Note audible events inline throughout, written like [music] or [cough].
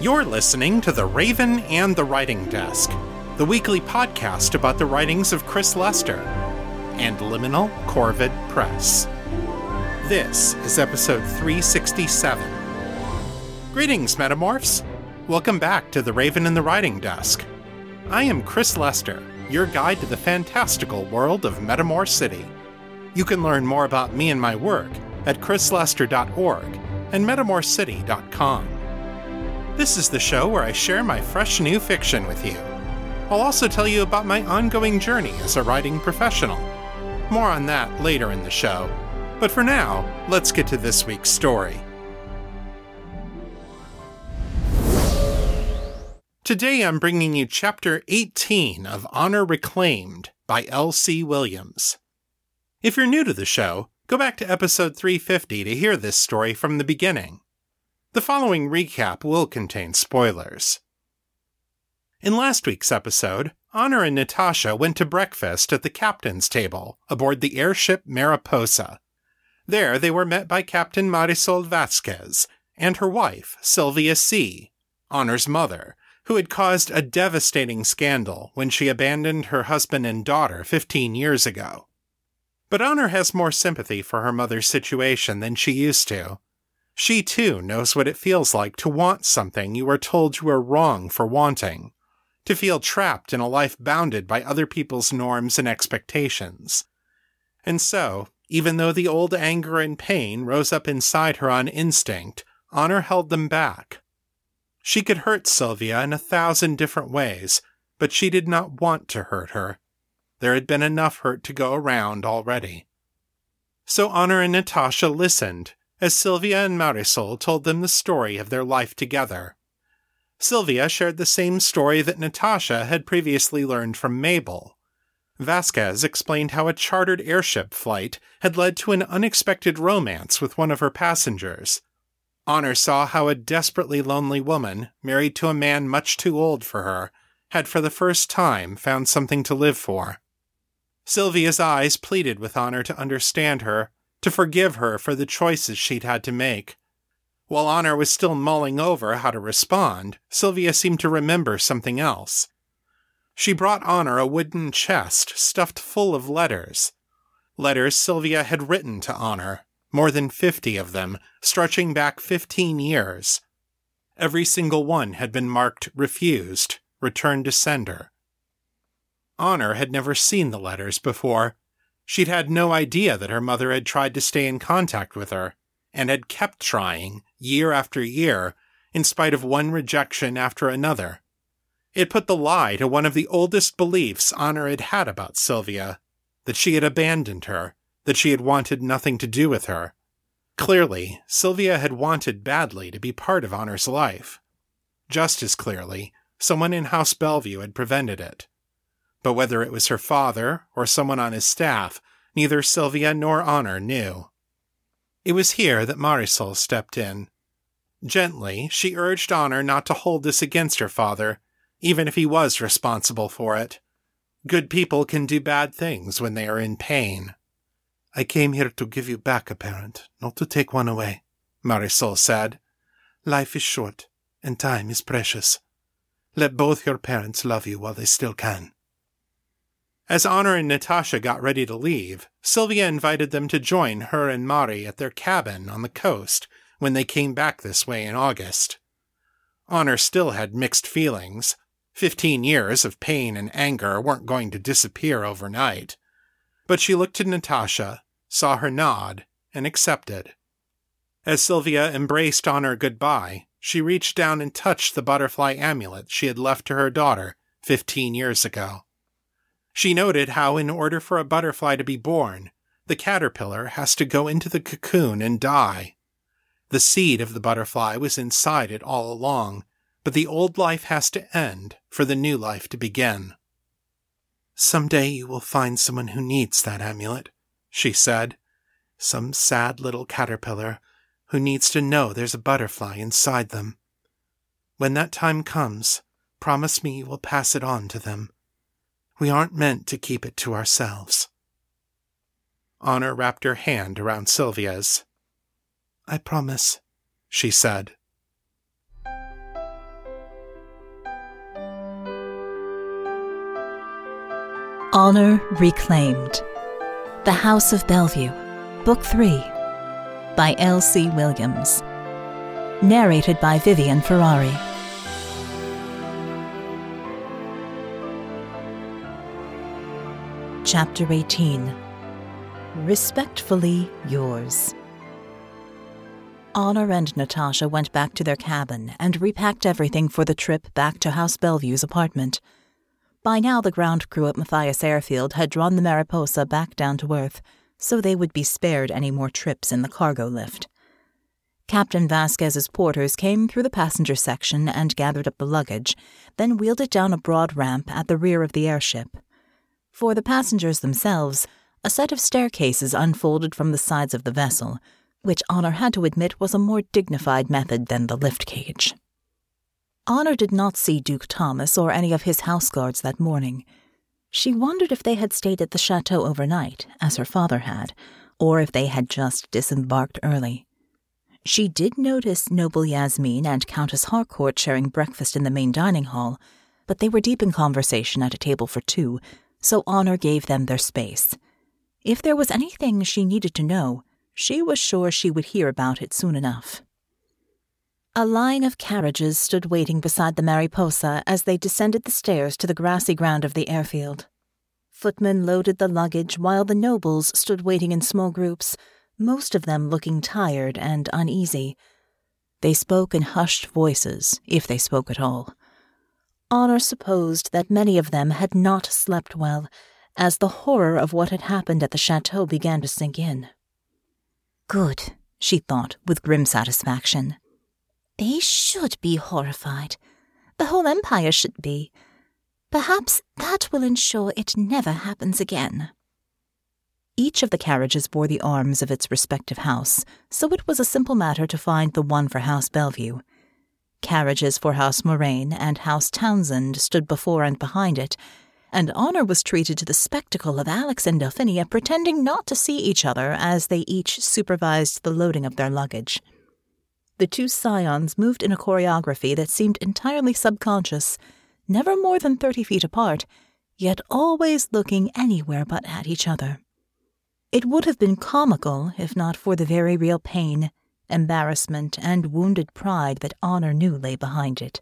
You're listening to The Raven and the Writing Desk, the weekly podcast about the writings of Chris Lester and Liminal Corvid Press. This is episode 367. Greetings, Metamorphs! Welcome back to The Raven and the Writing Desk. I am Chris Lester, your guide to the fantastical world of Metamor City. You can learn more about me and my work at chrislester.org and metamorcity.com. This is the show where I share my fresh new fiction with you. I'll also tell you about my ongoing journey as a writing professional. More on that later in the show. But for now, let's get to this week's story. Today I'm bringing you Chapter 18 of Honor Reclaimed by L.C. Williams. If you're new to the show, go back to episode 350 to hear this story from the beginning. The following recap will contain spoilers. In last week's episode, Honor and Natasha went to breakfast at the captain's table aboard the airship Mariposa. There they were met by Captain Marisol Vasquez and her wife, Sylvia C., Honor's mother, who had caused a devastating scandal when she abandoned her husband and daughter 15 years ago. But Honor has more sympathy for her mother's situation than she used to. She too knows what it feels like to want something you are told you are wrong for wanting, to feel trapped in a life bounded by other people's norms and expectations. And so, even though the old anger and pain rose up inside her on instinct, Honor held them back. She could hurt Sylvia in a thousand different ways, but she did not want to hurt her. There had been enough hurt to go around already. So Honor and Natasha listened as Sylvia and Marisol told them the story of their life together. Sylvia shared the same story that Natasha had previously learned from Mabel. Vasquez explained how a chartered airship flight had led to an unexpected romance with one of her passengers, Honor saw how a desperately lonely woman, married to a man much too old for her, had for the first time found something to live for. Sylvia's eyes pleaded with Honor to understand her, to forgive her for the choices she'd had to make. While Honor was still mulling over how to respond, Sylvia seemed to remember something else. She brought Honor a wooden chest stuffed full of letters. Letters Sylvia had written to Honor, more than 50 of them, stretching back 15 years. Every single one had been marked refused, returned to sender. Honor had never seen the letters before. She'd had no idea that her mother had tried to stay in contact with her, and had kept trying, year after year, in spite of one rejection after another. It put the lie to one of the oldest beliefs Honor had had about Sylvia that she had abandoned her, that she had wanted nothing to do with her. Clearly, Sylvia had wanted badly to be part of Honor's life. Just as clearly, someone in House Bellevue had prevented it. But whether it was her father or someone on his staff, neither Sylvia nor Honor knew. It was here that Marisol stepped in. Gently, she urged Honor not to hold this against her father, even if he was responsible for it. Good people can do bad things when they are in pain. I came here to give you back a parent, not to take one away, Marisol said. Life is short, and time is precious. Let both your parents love you while they still can. As Honor and Natasha got ready to leave, Sylvia invited them to join her and Mari at their cabin on the coast when they came back this way in August. Honor still had mixed feelings. Fifteen years of pain and anger weren't going to disappear overnight. But she looked at Natasha, saw her nod, and accepted. As Sylvia embraced Honor goodbye, she reached down and touched the butterfly amulet she had left to her daughter fifteen years ago. She noted how, in order for a butterfly to be born, the caterpillar has to go into the cocoon and die. The seed of the butterfly was inside it all along, but the old life has to end for the new life to begin. Someday you will find someone who needs that amulet, she said. Some sad little caterpillar who needs to know there's a butterfly inside them. When that time comes, promise me you will pass it on to them. We aren't meant to keep it to ourselves. Honor wrapped her hand around Sylvia's. I promise, she said. Honor Reclaimed The House of Bellevue, Book 3 by L.C. Williams. Narrated by Vivian Ferrari. Chapter 18 Respectfully Yours. Honor and Natasha went back to their cabin and repacked everything for the trip back to House Bellevue's apartment. By now, the ground crew at Matthias Airfield had drawn the Mariposa back down to Earth, so they would be spared any more trips in the cargo lift. Captain Vasquez's porters came through the passenger section and gathered up the luggage, then wheeled it down a broad ramp at the rear of the airship. For the passengers themselves, a set of staircases unfolded from the sides of the vessel, which Honor had to admit was a more dignified method than the lift cage. Honor did not see Duke Thomas or any of his house guards that morning. She wondered if they had stayed at the chateau overnight, as her father had, or if they had just disembarked early. She did notice Noble Yasmin and Countess Harcourt sharing breakfast in the main dining hall, but they were deep in conversation at a table for two, so Honor gave them their space. If there was anything she needed to know, she was sure she would hear about it soon enough. A line of carriages stood waiting beside the Mariposa as they descended the stairs to the grassy ground of the airfield. Footmen loaded the luggage while the nobles stood waiting in small groups, most of them looking tired and uneasy. They spoke in hushed voices, if they spoke at all. Honor supposed that many of them had not slept well, as the horror of what had happened at the chateau began to sink in. Good, she thought with grim satisfaction. They should be horrified. The whole empire should be. Perhaps that will ensure it never happens again. Each of the carriages bore the arms of its respective house, so it was a simple matter to find the one for House Bellevue. Carriages for House Moraine and House Townsend stood before and behind it, and Honor was treated to the spectacle of Alex and Delphinia pretending not to see each other as they each supervised the loading of their luggage. The two scions moved in a choreography that seemed entirely subconscious, never more than thirty feet apart, yet always looking anywhere but at each other. It would have been comical if not for the very real pain, embarrassment, and wounded pride that Honor knew lay behind it.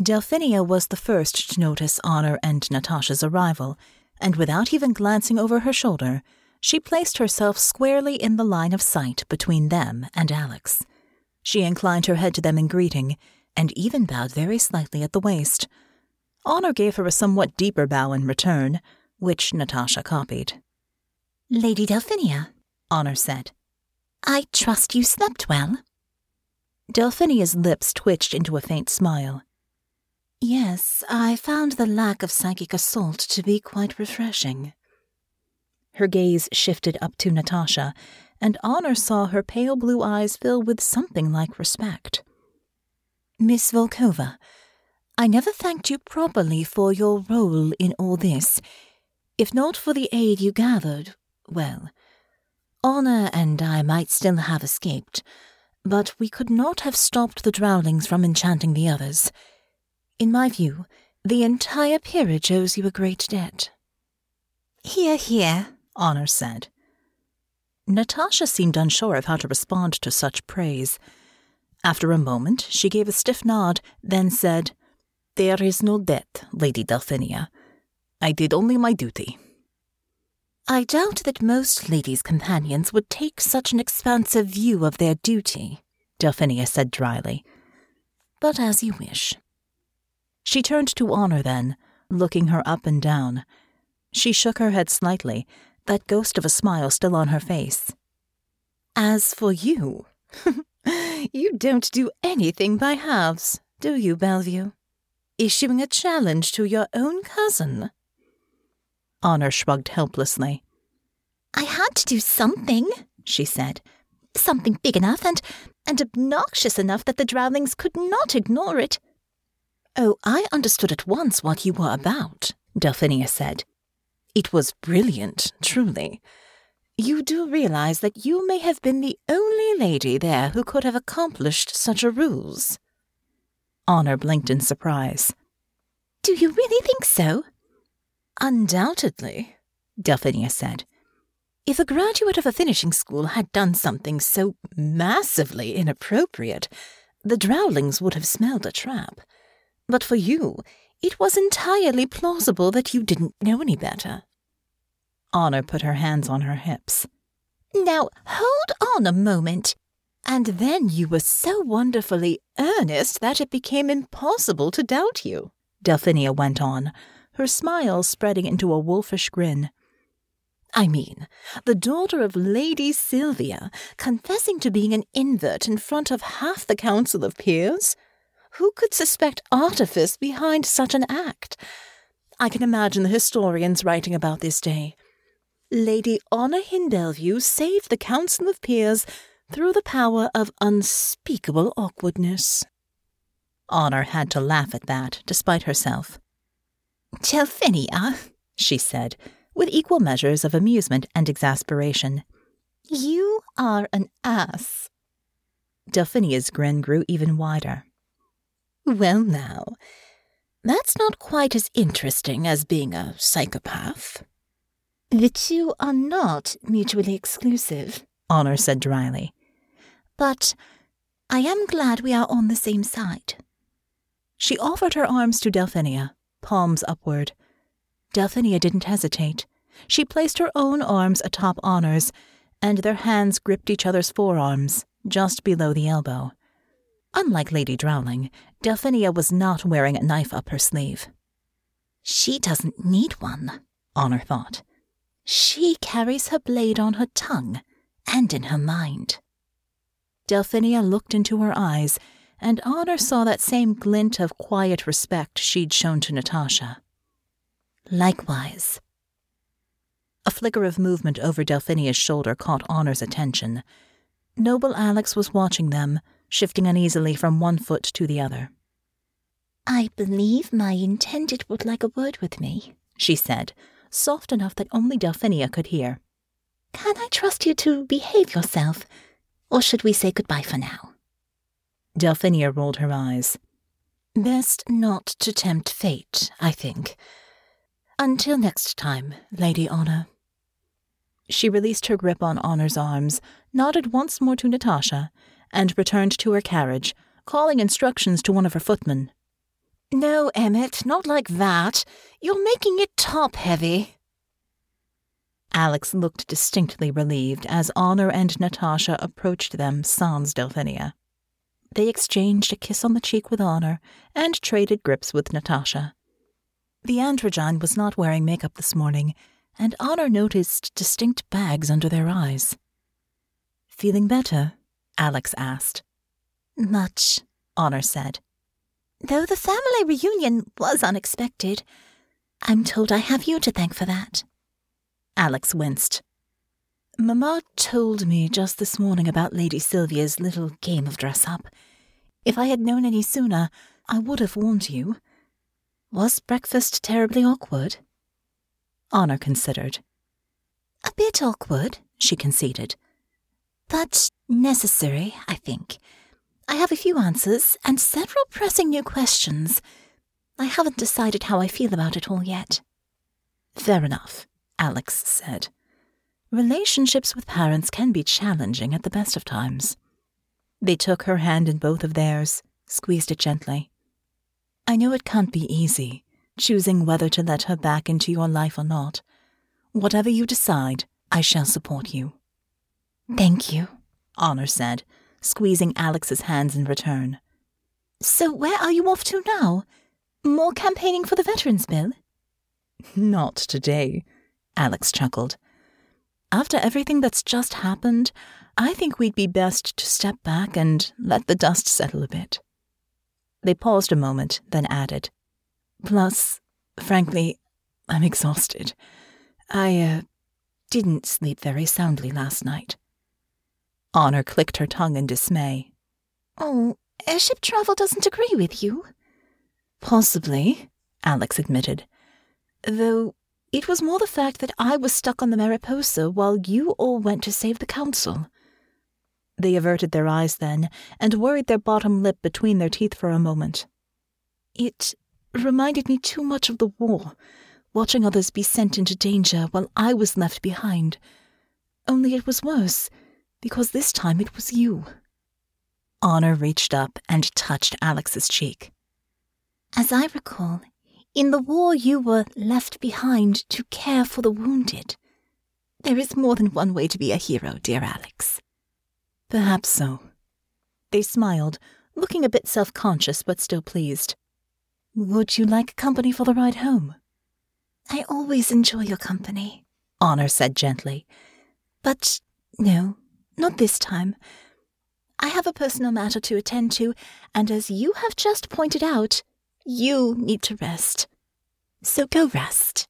Delphinia was the first to notice Honor and Natasha's arrival, and without even glancing over her shoulder, she placed herself squarely in the line of sight between them and Alex. She inclined her head to them in greeting, and even bowed very slightly at the waist. Honor gave her a somewhat deeper bow in return, which Natasha copied. Lady Delphinia, Honor said, I trust you slept well. Delphinia's lips twitched into a faint smile. Yes, I found the lack of psychic assault to be quite refreshing. Her gaze shifted up to Natasha, and Honor saw her pale blue eyes fill with something like respect. Miss Volkova, I never thanked you properly for your role in all this. If not for the aid you gathered, well, Honor and I might still have escaped, but we could not have stopped the Drowlings from enchanting the others. In my view, the entire peerage owes you a great debt. Hear, hear, Honor said. Natasha seemed unsure of how to respond to such praise. After a moment, she gave a stiff nod, then said, There is no debt, Lady Delphinia. I did only my duty. I doubt that most ladies' companions would take such an expansive view of their duty, Delphinia said dryly. But as you wish. She turned to Honor then, looking her up and down. She shook her head slightly, that ghost of a smile still on her face. As for you, [laughs] you don't do anything by halves, Do you, Bellevue? Issuing a challenge to your own cousin? Honor shrugged helplessly. I had to do something, she said. Something big enough and, and obnoxious enough that the Drowlings could not ignore it. Oh, I understood at once what you were about, Delphinia said. It was brilliant, truly. You do realize that you may have been the only lady there who could have accomplished such a ruse. Honor blinked in surprise. Do you really think so? Undoubtedly, Delphinia said. If a graduate of a finishing school had done something so massively inappropriate, the Drowlings would have smelled a trap. But for you, it was entirely plausible that you didn't know any better. Honor put her hands on her hips. Now, hold on a moment. And then you were so wonderfully earnest that it became impossible to doubt you, Delphinia went on, her smile spreading into a wolfish grin. I mean, the daughter of Lady Sylvia confessing to being an invert in front of half the Council of Peers? Who could suspect artifice behind such an act? I can imagine the historians writing about this day. Lady Honor Hindelview saved the Council of Peers through the power of unspeakable awkwardness. Honor had to laugh at that, despite herself. Delphinia, uh, she said, with equal measures of amusement and exasperation. You are an ass. Delphinia's grin grew even wider. Well, now, that's not quite as interesting as being a psychopath. The two are not mutually exclusive, Honor said dryly. But I am glad we are on the same side. She offered her arms to Delphinia, palms upward. Delphinia didn't hesitate. She placed her own arms atop Honor's, and their hands gripped each other's forearms, just below the elbow. Unlike Lady Drowling, Delphinia was not wearing a knife up her sleeve. She doesn't need one, Honor thought. She carries her blade on her tongue and in her mind. Delphinia looked into her eyes, and Honor saw that same glint of quiet respect she'd shown to Natasha. Likewise. A flicker of movement over Delphinia's shoulder caught Honor's attention. Noble Alex was watching them, shifting uneasily from one foot to the other. I believe my intended would like a word with me, she said, soft enough that only Delphinia could hear. Can I trust you to behave yourself, or should we say goodbye for now? Delphinia rolled her eyes. Best not to tempt fate, I think. Until next time, Lady Honor. She released her grip on Honor's arms, nodded once more to Natasha, and returned to her carriage, calling instructions to one of her footmen. No, Emmett, not like that. You're making it top heavy. Alex looked distinctly relieved as Honor and Natasha approached them sans Delphinia. They exchanged a kiss on the cheek with Honor and traded grips with Natasha. The androgyne was not wearing makeup this morning, and Honor noticed distinct bags under their eyes. Feeling better? Alex asked. Much, Honor said. Though the family reunion was unexpected, I'm told I have you to thank for that. Alex winced. Mamma told me just this morning about Lady Sylvia's little game of dress up. If I had known any sooner, I would have warned you. Was breakfast terribly awkward? Honor considered. A bit awkward, she conceded. But necessary, I think. I have a few answers and several pressing new questions. I haven't decided how I feel about it all yet. Fair enough. Alex said. Relationships with parents can be challenging at the best of times. They took her hand in both of theirs, squeezed it gently. I know it can't be easy, choosing whether to let her back into your life or not. Whatever you decide, I shall support you. Thank you, Honor said, squeezing Alex's hands in return. So where are you off to now? More campaigning for the Veterans Bill? [laughs] Not today, Alex chuckled. After everything that's just happened, I think we'd be best to step back and let the dust settle a bit. They paused a moment, then added, Plus, frankly, I'm exhausted. I, uh, didn't sleep very soundly last night. Honor clicked her tongue in dismay. Oh, airship travel doesn't agree with you? Possibly, Alex admitted. Though it was more the fact that I was stuck on the Mariposa while you all went to save the Council. They averted their eyes then and worried their bottom lip between their teeth for a moment. It reminded me too much of the war, watching others be sent into danger while I was left behind. Only it was worse, because this time it was you. Honor reached up and touched Alex's cheek. As I recall, in the war, you were left behind to care for the wounded. There is more than one way to be a hero, dear Alex. Perhaps so. They smiled, looking a bit self conscious but still pleased. Would you like company for the ride home? I always enjoy your company, Honor said gently. But no, not this time. I have a personal matter to attend to, and as you have just pointed out, you need to rest. So go rest.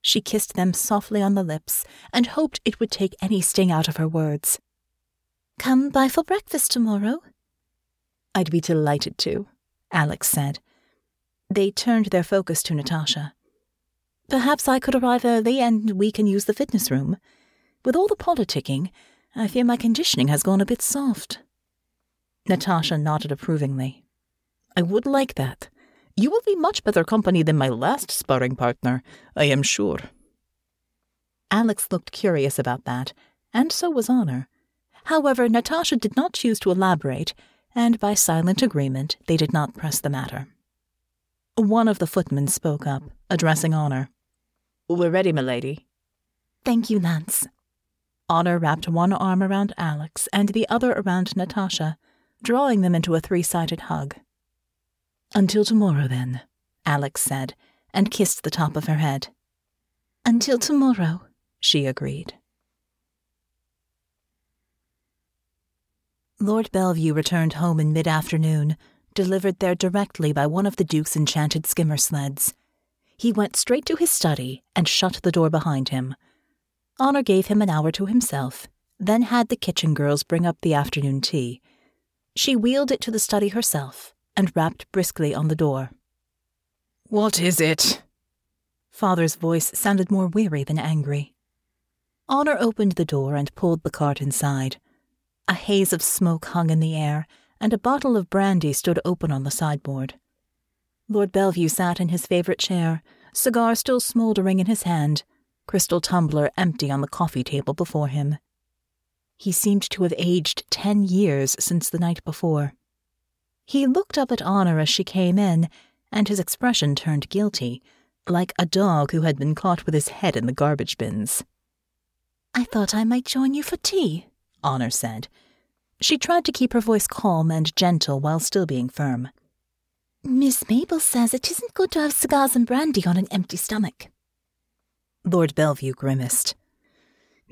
She kissed them softly on the lips and hoped it would take any sting out of her words. Come by for breakfast tomorrow. I'd be delighted to, Alex said. They turned their focus to Natasha. Perhaps I could arrive early and we can use the fitness room. With all the politicking, I fear my conditioning has gone a bit soft. Natasha nodded approvingly. I would like that. You will be much better company than my last sparring partner, I am sure. Alex looked curious about that, and so was Honor. However, Natasha did not choose to elaborate, and by silent agreement they did not press the matter. One of the footmen spoke up, addressing Honor. We're ready, milady. Thank you, Lance. Honor wrapped one arm around Alex and the other around Natasha, drawing them into a three sided hug. Until tomorrow, then, Alex said, and kissed the top of her head. Until tomorrow, she agreed. Lord Bellevue returned home in mid afternoon, delivered there directly by one of the Duke's enchanted skimmer sleds. He went straight to his study and shut the door behind him. Honor gave him an hour to himself, then had the kitchen girls bring up the afternoon tea. She wheeled it to the study herself and rapped briskly on the door. What is it? Father's voice sounded more weary than angry. Honor opened the door and pulled the cart inside. A haze of smoke hung in the air, and a bottle of brandy stood open on the sideboard. Lord Bellevue sat in his favourite chair, cigar still smouldering in his hand, crystal tumbler empty on the coffee table before him. He seemed to have aged ten years since the night before. He looked up at Honor as she came in, and his expression turned guilty, like a dog who had been caught with his head in the garbage bins. I thought I might join you for tea, Honor said. She tried to keep her voice calm and gentle while still being firm. Miss Mabel says it isn't good to have cigars and brandy on an empty stomach. Lord Bellevue grimaced.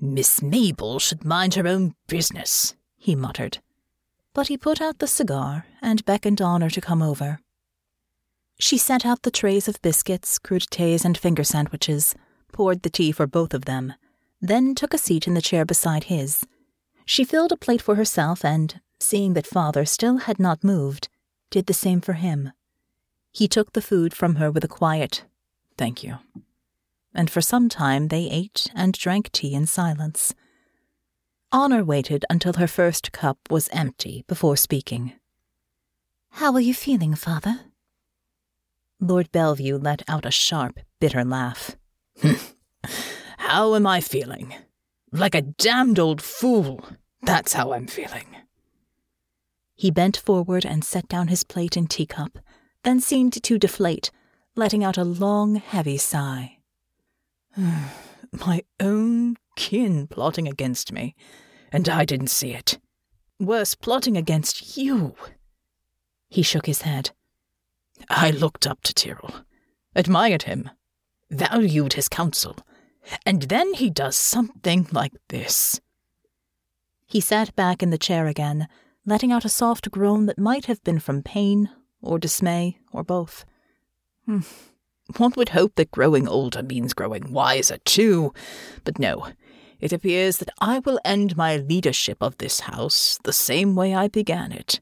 Miss Mabel should mind her own business, he muttered but he put out the cigar and beckoned Honor to come over. She set out the trays of biscuits, crudités, and finger sandwiches, poured the tea for both of them, then took a seat in the chair beside his. She filled a plate for herself and, seeing that father still had not moved, did the same for him. He took the food from her with a quiet, thank you. And for some time they ate and drank tea in silence. Honor waited until her first cup was empty before speaking. How are you feeling, father? Lord Bellevue let out a sharp, bitter laugh. [laughs] how am I feeling? Like a damned old fool. That's how I'm feeling. He bent forward and set down his plate and teacup, then seemed to deflate, letting out a long, heavy sigh. [sighs] My own kin plotting against me, and I didn't see it. Worse, plotting against you. He shook his head. I looked up to Tyrrell, admired him, valued his counsel, and then he does something like this. He sat back in the chair again, letting out a soft groan that might have been from pain or dismay, or both. Hmm. One would hope that growing older means growing wiser, too. But no, it appears that I will end my leadership of this house the same way I began it,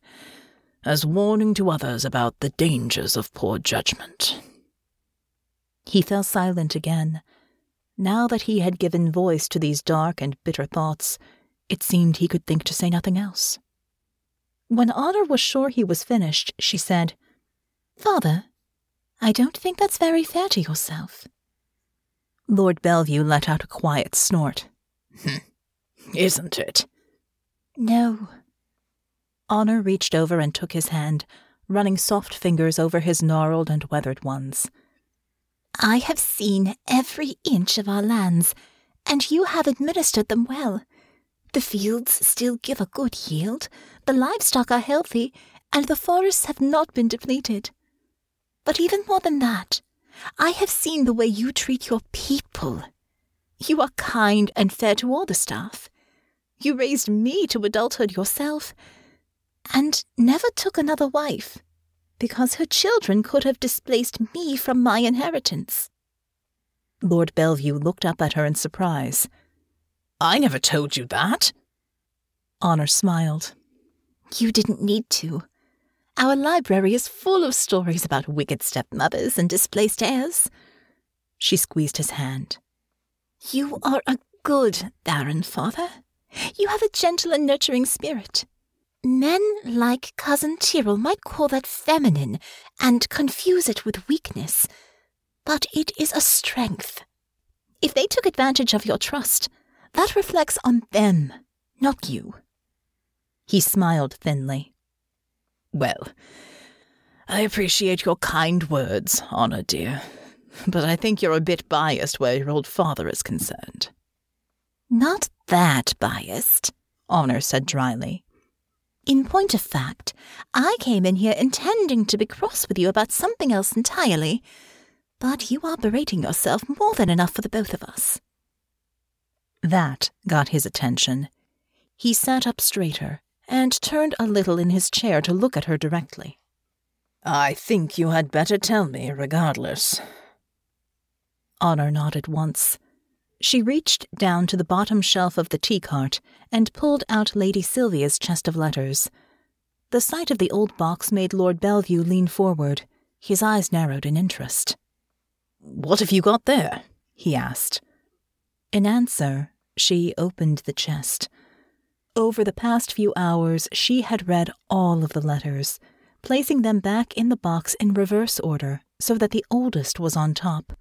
as warning to others about the dangers of poor judgment. He fell silent again. Now that he had given voice to these dark and bitter thoughts, it seemed he could think to say nothing else. When Honor was sure he was finished, she said, Father, I don't think that's very fair to yourself. Lord Bellevue let out a quiet snort. [laughs] Isn't it? No. Honor reached over and took his hand, running soft fingers over his gnarled and weathered ones. I have seen every inch of our lands, and you have administered them well. The fields still give a good yield, the livestock are healthy, and the forests have not been depleted. But even more than that, I have seen the way you treat your people. You are kind and fair to all the staff. You raised me to adulthood yourself, and never took another wife, because her children could have displaced me from my inheritance. Lord Bellevue looked up at her in surprise. I never told you that. Honor smiled. You didn't need to. Our library is full of stories about wicked stepmothers and displaced heirs. She squeezed his hand. You are a good Baron father. You have a gentle and nurturing spirit. Men like Cousin Tyrrell might call that feminine and confuse it with weakness, but it is a strength. If they took advantage of your trust, that reflects on them, not you. He smiled thinly. Well, I appreciate your kind words, Honor dear, but I think you're a bit biased where your old father is concerned. Not that biased, Honor said dryly. In point of fact, I came in here intending to be cross with you about something else entirely, but you are berating yourself more than enough for the both of us. That got his attention. He sat up straighter and turned a little in his chair to look at her directly. I think you had better tell me, regardless. Honor nodded once. She reached down to the bottom shelf of the tea cart and pulled out Lady Sylvia's chest of letters. The sight of the old box made Lord Bellevue lean forward. His eyes narrowed in interest. What have you got there? he asked. In answer, she opened the chest. Over the past few hours, she had read all of the letters, placing them back in the box in reverse order so that the oldest was on top.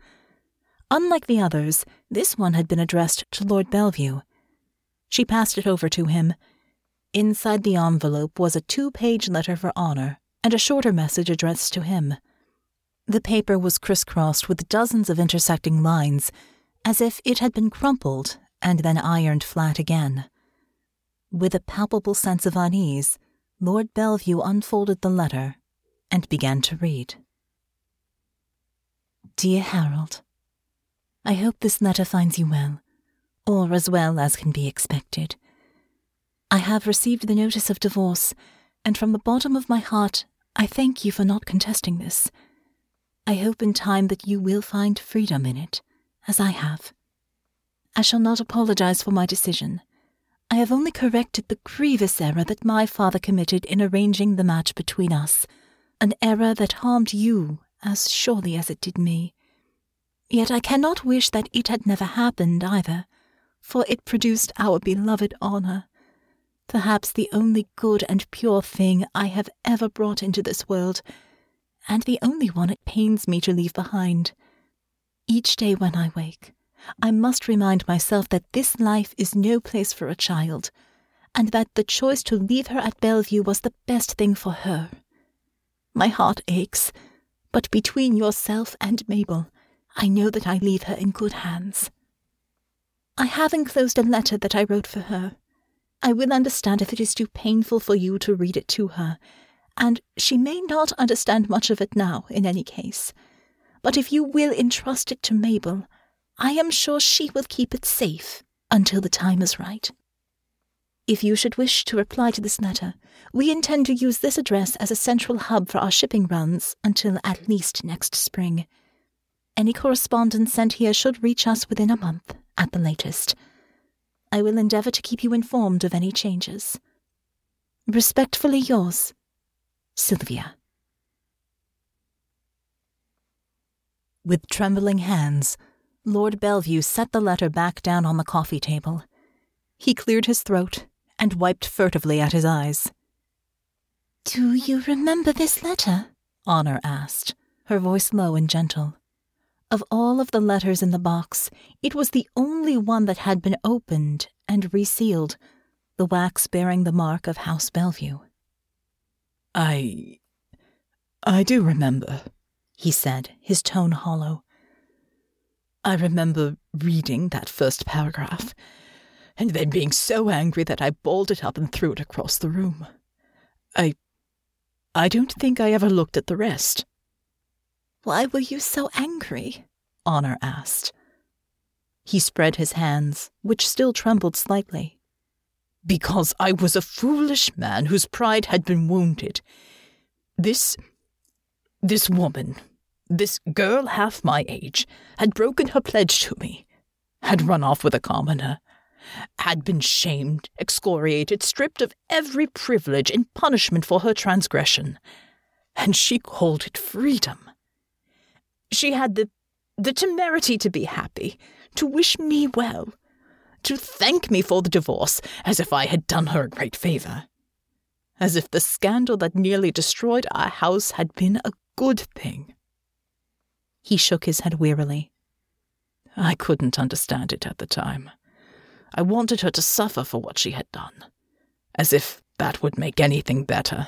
Unlike the others, this one had been addressed to Lord Bellevue. She passed it over to him. Inside the envelope was a two page letter for Honor and a shorter message addressed to him. The paper was crisscrossed with dozens of intersecting lines, as if it had been crumpled and then ironed flat again. With a palpable sense of unease, Lord Bellevue unfolded the letter and began to read. Dear Harold, I hope this letter finds you well, or as well as can be expected. I have received the notice of divorce, and from the bottom of my heart, I thank you for not contesting this. I hope in time that you will find freedom in it, as I have. I shall not apologize for my decision. I have only corrected the grievous error that my father committed in arranging the match between us, an error that harmed you as surely as it did me. Yet I cannot wish that it had never happened either, for it produced our beloved honor, perhaps the only good and pure thing I have ever brought into this world, and the only one it pains me to leave behind. Each day when I wake, I must remind myself that this life is no place for a child, and that the choice to leave her at Bellevue was the best thing for her. My heart aches, but between yourself and Mabel, I know that I leave her in good hands. I have enclosed a letter that I wrote for her. I will understand if it is too painful for you to read it to her, and she may not understand much of it now, in any case. But if you will entrust it to Mabel, I am sure she will keep it safe until the time is right. If you should wish to reply to this letter, we intend to use this address as a central hub for our shipping runs until at least next spring. Any correspondence sent here should reach us within a month, at the latest. I will endeavor to keep you informed of any changes. Respectfully yours, Sylvia. With trembling hands, Lord Bellevue set the letter back down on the coffee table. He cleared his throat and wiped furtively at his eyes. Do you remember this letter? Honor asked, her voice low and gentle. Of all of the letters in the box, it was the only one that had been opened and resealed, the wax bearing the mark of House Bellevue. I. I do remember, he said, his tone hollow. I remember reading that first paragraph, and then being so angry that I balled it up and threw it across the room. I. I don't think I ever looked at the rest. Why were you so angry? Honor asked. He spread his hands, which still trembled slightly. Because I was a foolish man whose pride had been wounded. This. this woman, this girl half my age, had broken her pledge to me, had run off with a commoner, had been shamed, excoriated, stripped of every privilege in punishment for her transgression, and she called it freedom. She had the the temerity to be happy, to wish me well, to thank me for the divorce as if I had done her a great favor. As if the scandal that nearly destroyed our house had been a good thing. He shook his head wearily. I couldn't understand it at the time. I wanted her to suffer for what she had done, as if that would make anything better.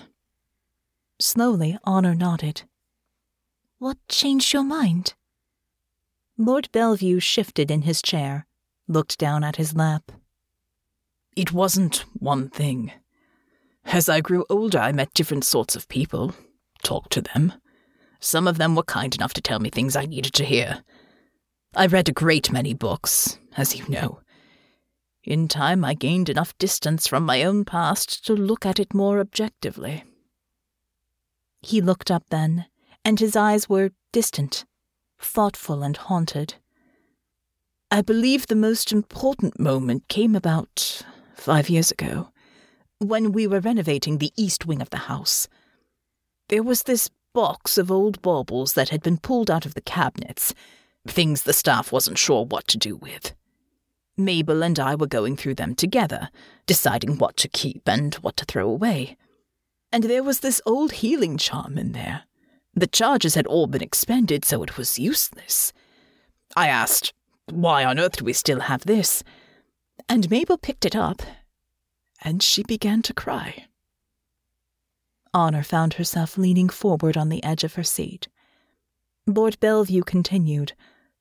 Slowly, Honor nodded. What changed your mind? Lord Bellevue shifted in his chair, looked down at his lap. It wasn't one thing. As I grew older, I met different sorts of people, talked to them. Some of them were kind enough to tell me things I needed to hear. I read a great many books, as you know. In time, I gained enough distance from my own past to look at it more objectively. He looked up then, and his eyes were distant, thoughtful and haunted. I believe the most important moment came about five years ago, when we were renovating the east wing of the house. There was this box of old baubles that had been pulled out of the cabinets, things the staff wasn't sure what to do with. Mabel and I were going through them together, deciding what to keep and what to throw away. And there was this old healing charm in there. The charges had all been expended, so it was useless. I asked, Why on earth do we still have this? And Mabel picked it up, and she began to cry. Honor found herself leaning forward on the edge of her seat. Lord Bellevue continued,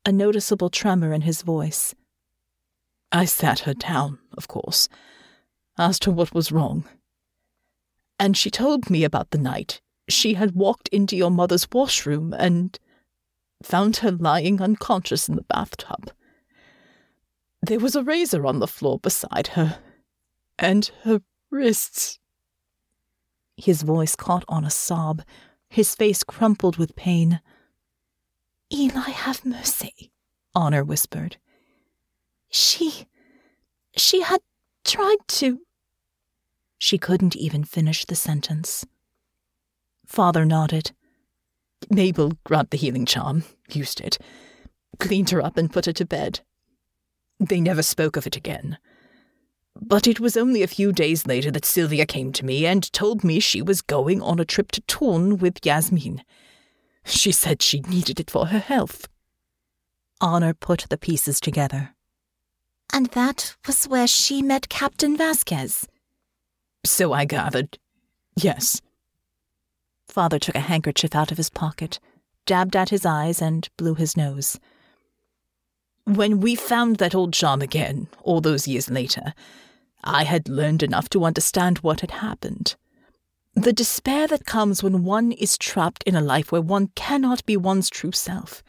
a noticeable tremor in his voice. I sat her down, of course, asked her what was wrong. And she told me about the night she had walked into your mother's washroom and found her lying unconscious in the bathtub. There was a razor on the floor beside her, and her wrists. His voice caught on a sob, his face crumpled with pain. Eli, have mercy, Honor whispered. She. she had tried to. She couldn't even finish the sentence. Father nodded. Mabel grabbed the healing charm, used it, cleaned her up, and put her to bed. They never spoke of it again. But it was only a few days later that Sylvia came to me and told me she was going on a trip to Thorn with Yasmin. She said she needed it for her health. Honor put the pieces together. And that was where she met Captain Vasquez. So I gathered. Yes. Father took a handkerchief out of his pocket, dabbed at his eyes, and blew his nose. When we found that old charm again, all those years later, I had learned enough to understand what had happened. The despair that comes when one is trapped in a life where one cannot be one's true self.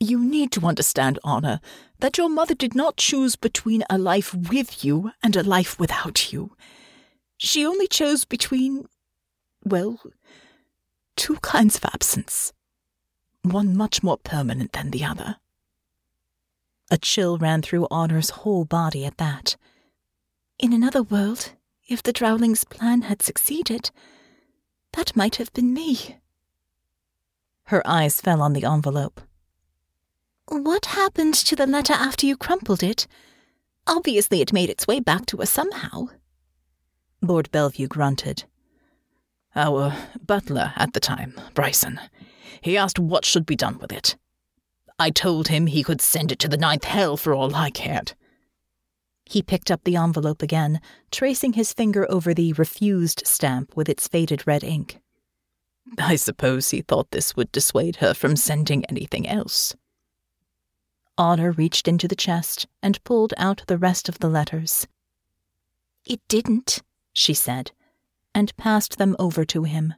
You need to understand, Anna, that your mother did not choose between a life with you and a life without you. She only chose between, well, two kinds of absence, one much more permanent than the other. A chill ran through Honor's whole body at that. In another world, if the Drowling's plan had succeeded, that might have been me. Her eyes fell on the envelope. What happened to the letter after you crumpled it? Obviously, it made its way back to us somehow. Lord Bellevue grunted. Our butler at the time, Bryson, he asked what should be done with it. I told him he could send it to the ninth hell for all I cared. He picked up the envelope again, tracing his finger over the refused stamp with its faded red ink. I suppose he thought this would dissuade her from sending anything else. Honor reached into the chest and pulled out the rest of the letters. It didn't, she said, and passed them over to him.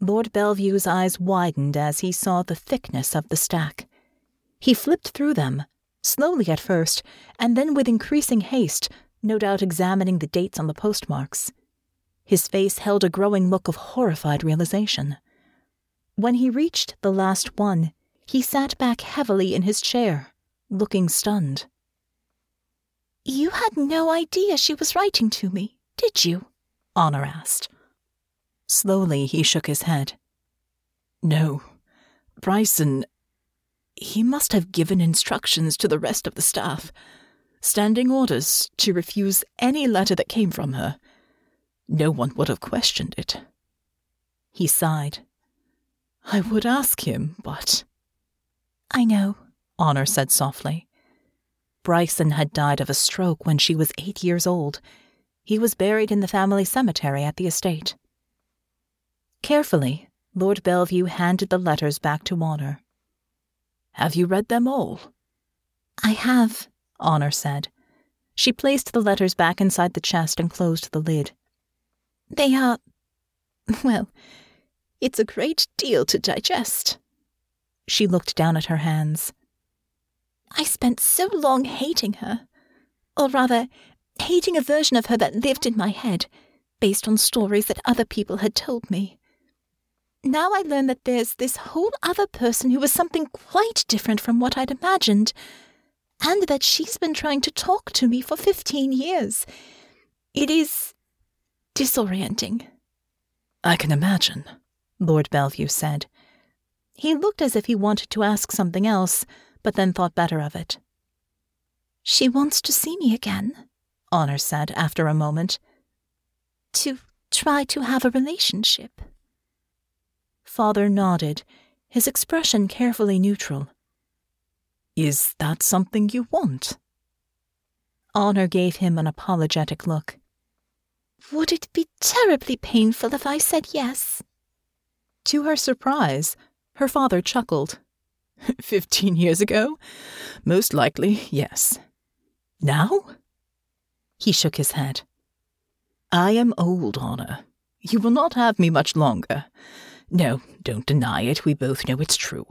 Lord Bellvue's eyes widened as he saw the thickness of the stack. He flipped through them, slowly at first, and then with increasing haste, no doubt examining the dates on the postmarks. His face held a growing look of horrified realization. When he reached the last one, he sat back heavily in his chair, looking stunned. You had no idea she was writing to me, did you? Honor asked. Slowly he shook his head. No. Bryson he must have given instructions to the rest of the staff, standing orders to refuse any letter that came from her. No one would have questioned it. He sighed. I would ask him, but. I know, Honor said softly. Bryson had died of a stroke when she was eight years old. He was buried in the family cemetery at the estate. Carefully, Lord Bellvue handed the letters back to Honor. Have you read them all? I have, Honor said. She placed the letters back inside the chest and closed the lid. They are. Well, it's a great deal to digest. She looked down at her hands. I spent so long hating her. Or rather, hating a version of her that lived in my head, based on stories that other people had told me. Now I learn that there's this whole other person who was something quite different from what I'd imagined, and that she's been trying to talk to me for 15 years. It is disorienting. I can imagine, Lord Bellvue said. He looked as if he wanted to ask something else, but then thought better of it. She wants to see me again, Honor said after a moment. To try to have a relationship. Father nodded, his expression carefully neutral. Is that something you want? Honor gave him an apologetic look. Would it be terribly painful if I said yes? To her surprise, her father chuckled. [laughs] Fifteen years ago? Most likely, yes. Now? He shook his head. I am old, Honor. You will not have me much longer. No, don't deny it. We both know it's true.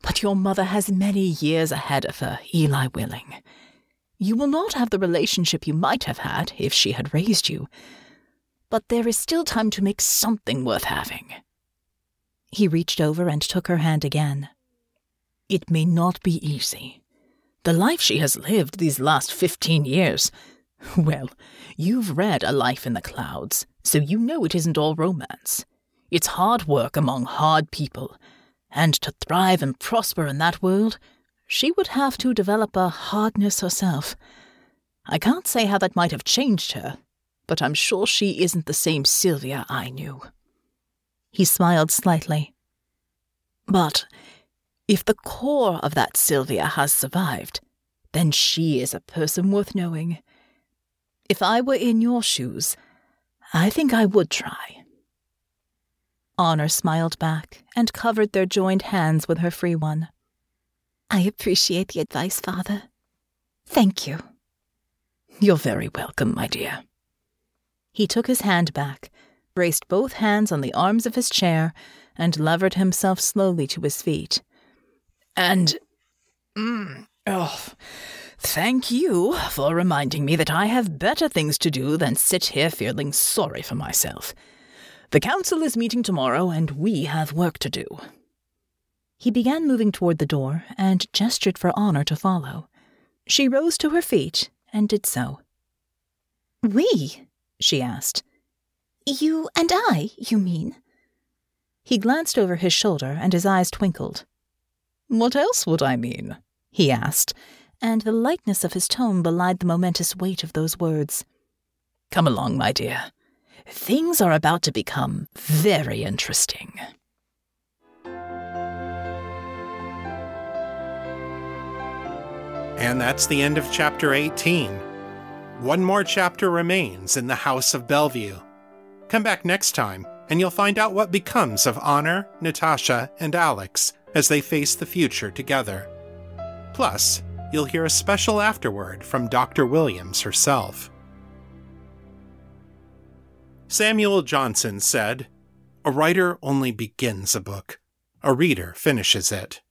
But your mother has many years ahead of her, Eli willing. You will not have the relationship you might have had if she had raised you. But there is still time to make something worth having. He reached over and took her hand again. It may not be easy. The life she has lived these last fifteen years. [laughs] Well, you've read A Life in the Clouds, so you know it isn't all romance. It's hard work among hard people, and to thrive and prosper in that world, she would have to develop a hardness herself. I can't say how that might have changed her, but I'm sure she isn't the same Sylvia I knew. He smiled slightly. But if the core of that Sylvia has survived, then she is a person worth knowing. If I were in your shoes, I think I would try. Honor smiled back and covered their joined hands with her free one. I appreciate the advice, Father. Thank you. You're very welcome, my dear. He took his hand back, braced both hands on the arms of his chair, and levered himself slowly to his feet. And. Mm, oh, thank you for reminding me that I have better things to do than sit here feeling sorry for myself. The council is meeting tomorrow, and we have work to do. He began moving toward the door and gestured for Honor to follow. She rose to her feet and did so. We? she asked. You and I, you mean? He glanced over his shoulder and his eyes twinkled. What else would I mean? he asked, and the lightness of his tone belied the momentous weight of those words. Come along, my dear. Things are about to become very interesting. And that's the end of chapter 18. One more chapter remains in the House of Bellvue. Come back next time, and you'll find out what becomes of Honor, Natasha, and Alex as they face the future together. Plus, you'll hear a special afterword from Dr. Williams herself. Samuel Johnson said, A writer only begins a book, a reader finishes it.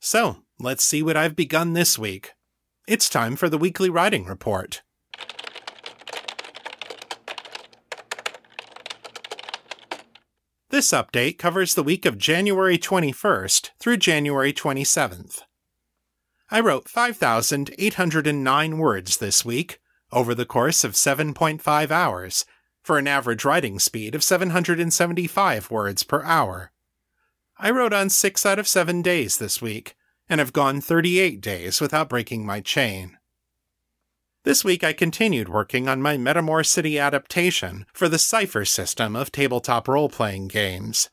So, let's see what I've begun this week. It's time for the weekly writing report. This update covers the week of January 21st through January 27th. I wrote 5,809 words this week, over the course of 7.5 hours, for an average writing speed of 775 words per hour. I wrote on 6 out of 7 days this week, and have gone 38 days without breaking my chain. This week I continued working on my Metamor City adaptation for the Cypher system of tabletop role playing games.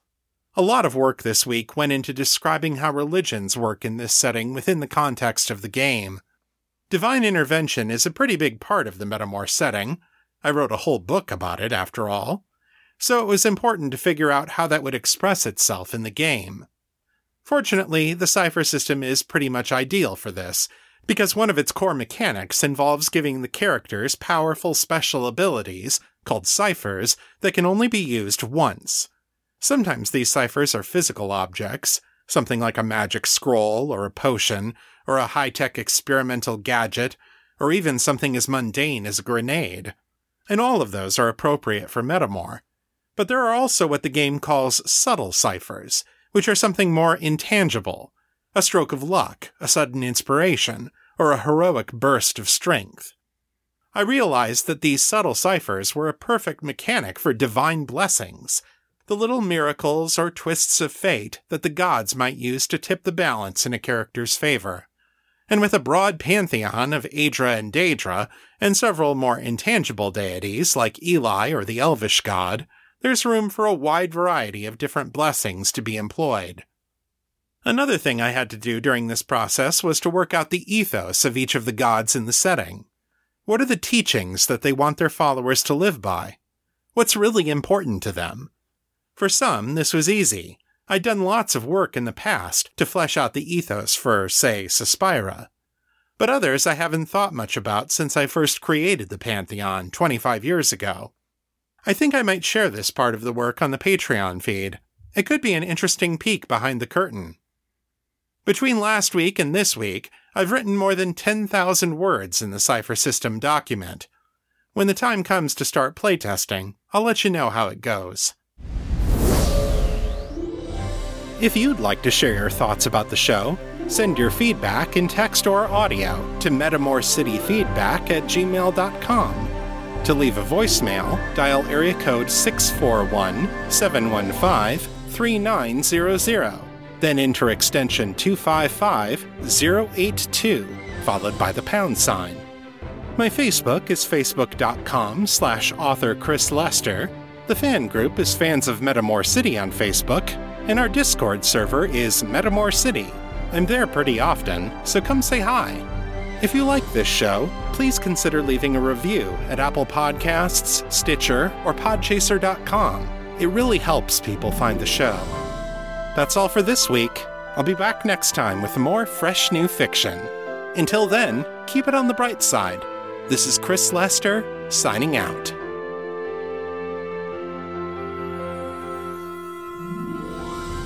A lot of work this week went into describing how religions work in this setting within the context of the game. Divine intervention is a pretty big part of the Metamor setting. I wrote a whole book about it, after all. So it was important to figure out how that would express itself in the game. Fortunately, the Cypher system is pretty much ideal for this, because one of its core mechanics involves giving the characters powerful special abilities, called ciphers, that can only be used once. Sometimes these ciphers are physical objects, something like a magic scroll, or a potion, or a high tech experimental gadget, or even something as mundane as a grenade. And all of those are appropriate for Metamor. But there are also what the game calls subtle ciphers, which are something more intangible a stroke of luck, a sudden inspiration, or a heroic burst of strength. I realized that these subtle ciphers were a perfect mechanic for divine blessings, the little miracles or twists of fate that the gods might use to tip the balance in a character's favor. And with a broad pantheon of Adra and Daedra, and several more intangible deities like Eli or the Elvish god, there's room for a wide variety of different blessings to be employed. Another thing I had to do during this process was to work out the ethos of each of the gods in the setting. What are the teachings that they want their followers to live by? What's really important to them? For some, this was easy. I'd done lots of work in the past to flesh out the ethos for, say, Suspira. But others I haven't thought much about since I first created the Pantheon 25 years ago. I think I might share this part of the work on the Patreon feed. It could be an interesting peek behind the curtain. Between last week and this week, I've written more than 10,000 words in the Cypher System document. When the time comes to start playtesting, I'll let you know how it goes. If you'd like to share your thoughts about the show, send your feedback in text or audio to metamorcityfeedback at gmail.com. To leave a voicemail, dial area code 641 715 3900 then enter extension 255082, followed by the pound sign. My Facebook is facebook.com slash author Chris Lester. The fan group is Fans of Metamor City on Facebook, and our Discord server is Metamor City. I'm there pretty often, so come say hi. If you like this show, please consider leaving a review at Apple Podcasts, Stitcher, or Podchaser.com. It really helps people find the show. That's all for this week. I'll be back next time with more fresh new fiction. Until then, keep it on the bright side. This is Chris Lester, signing out.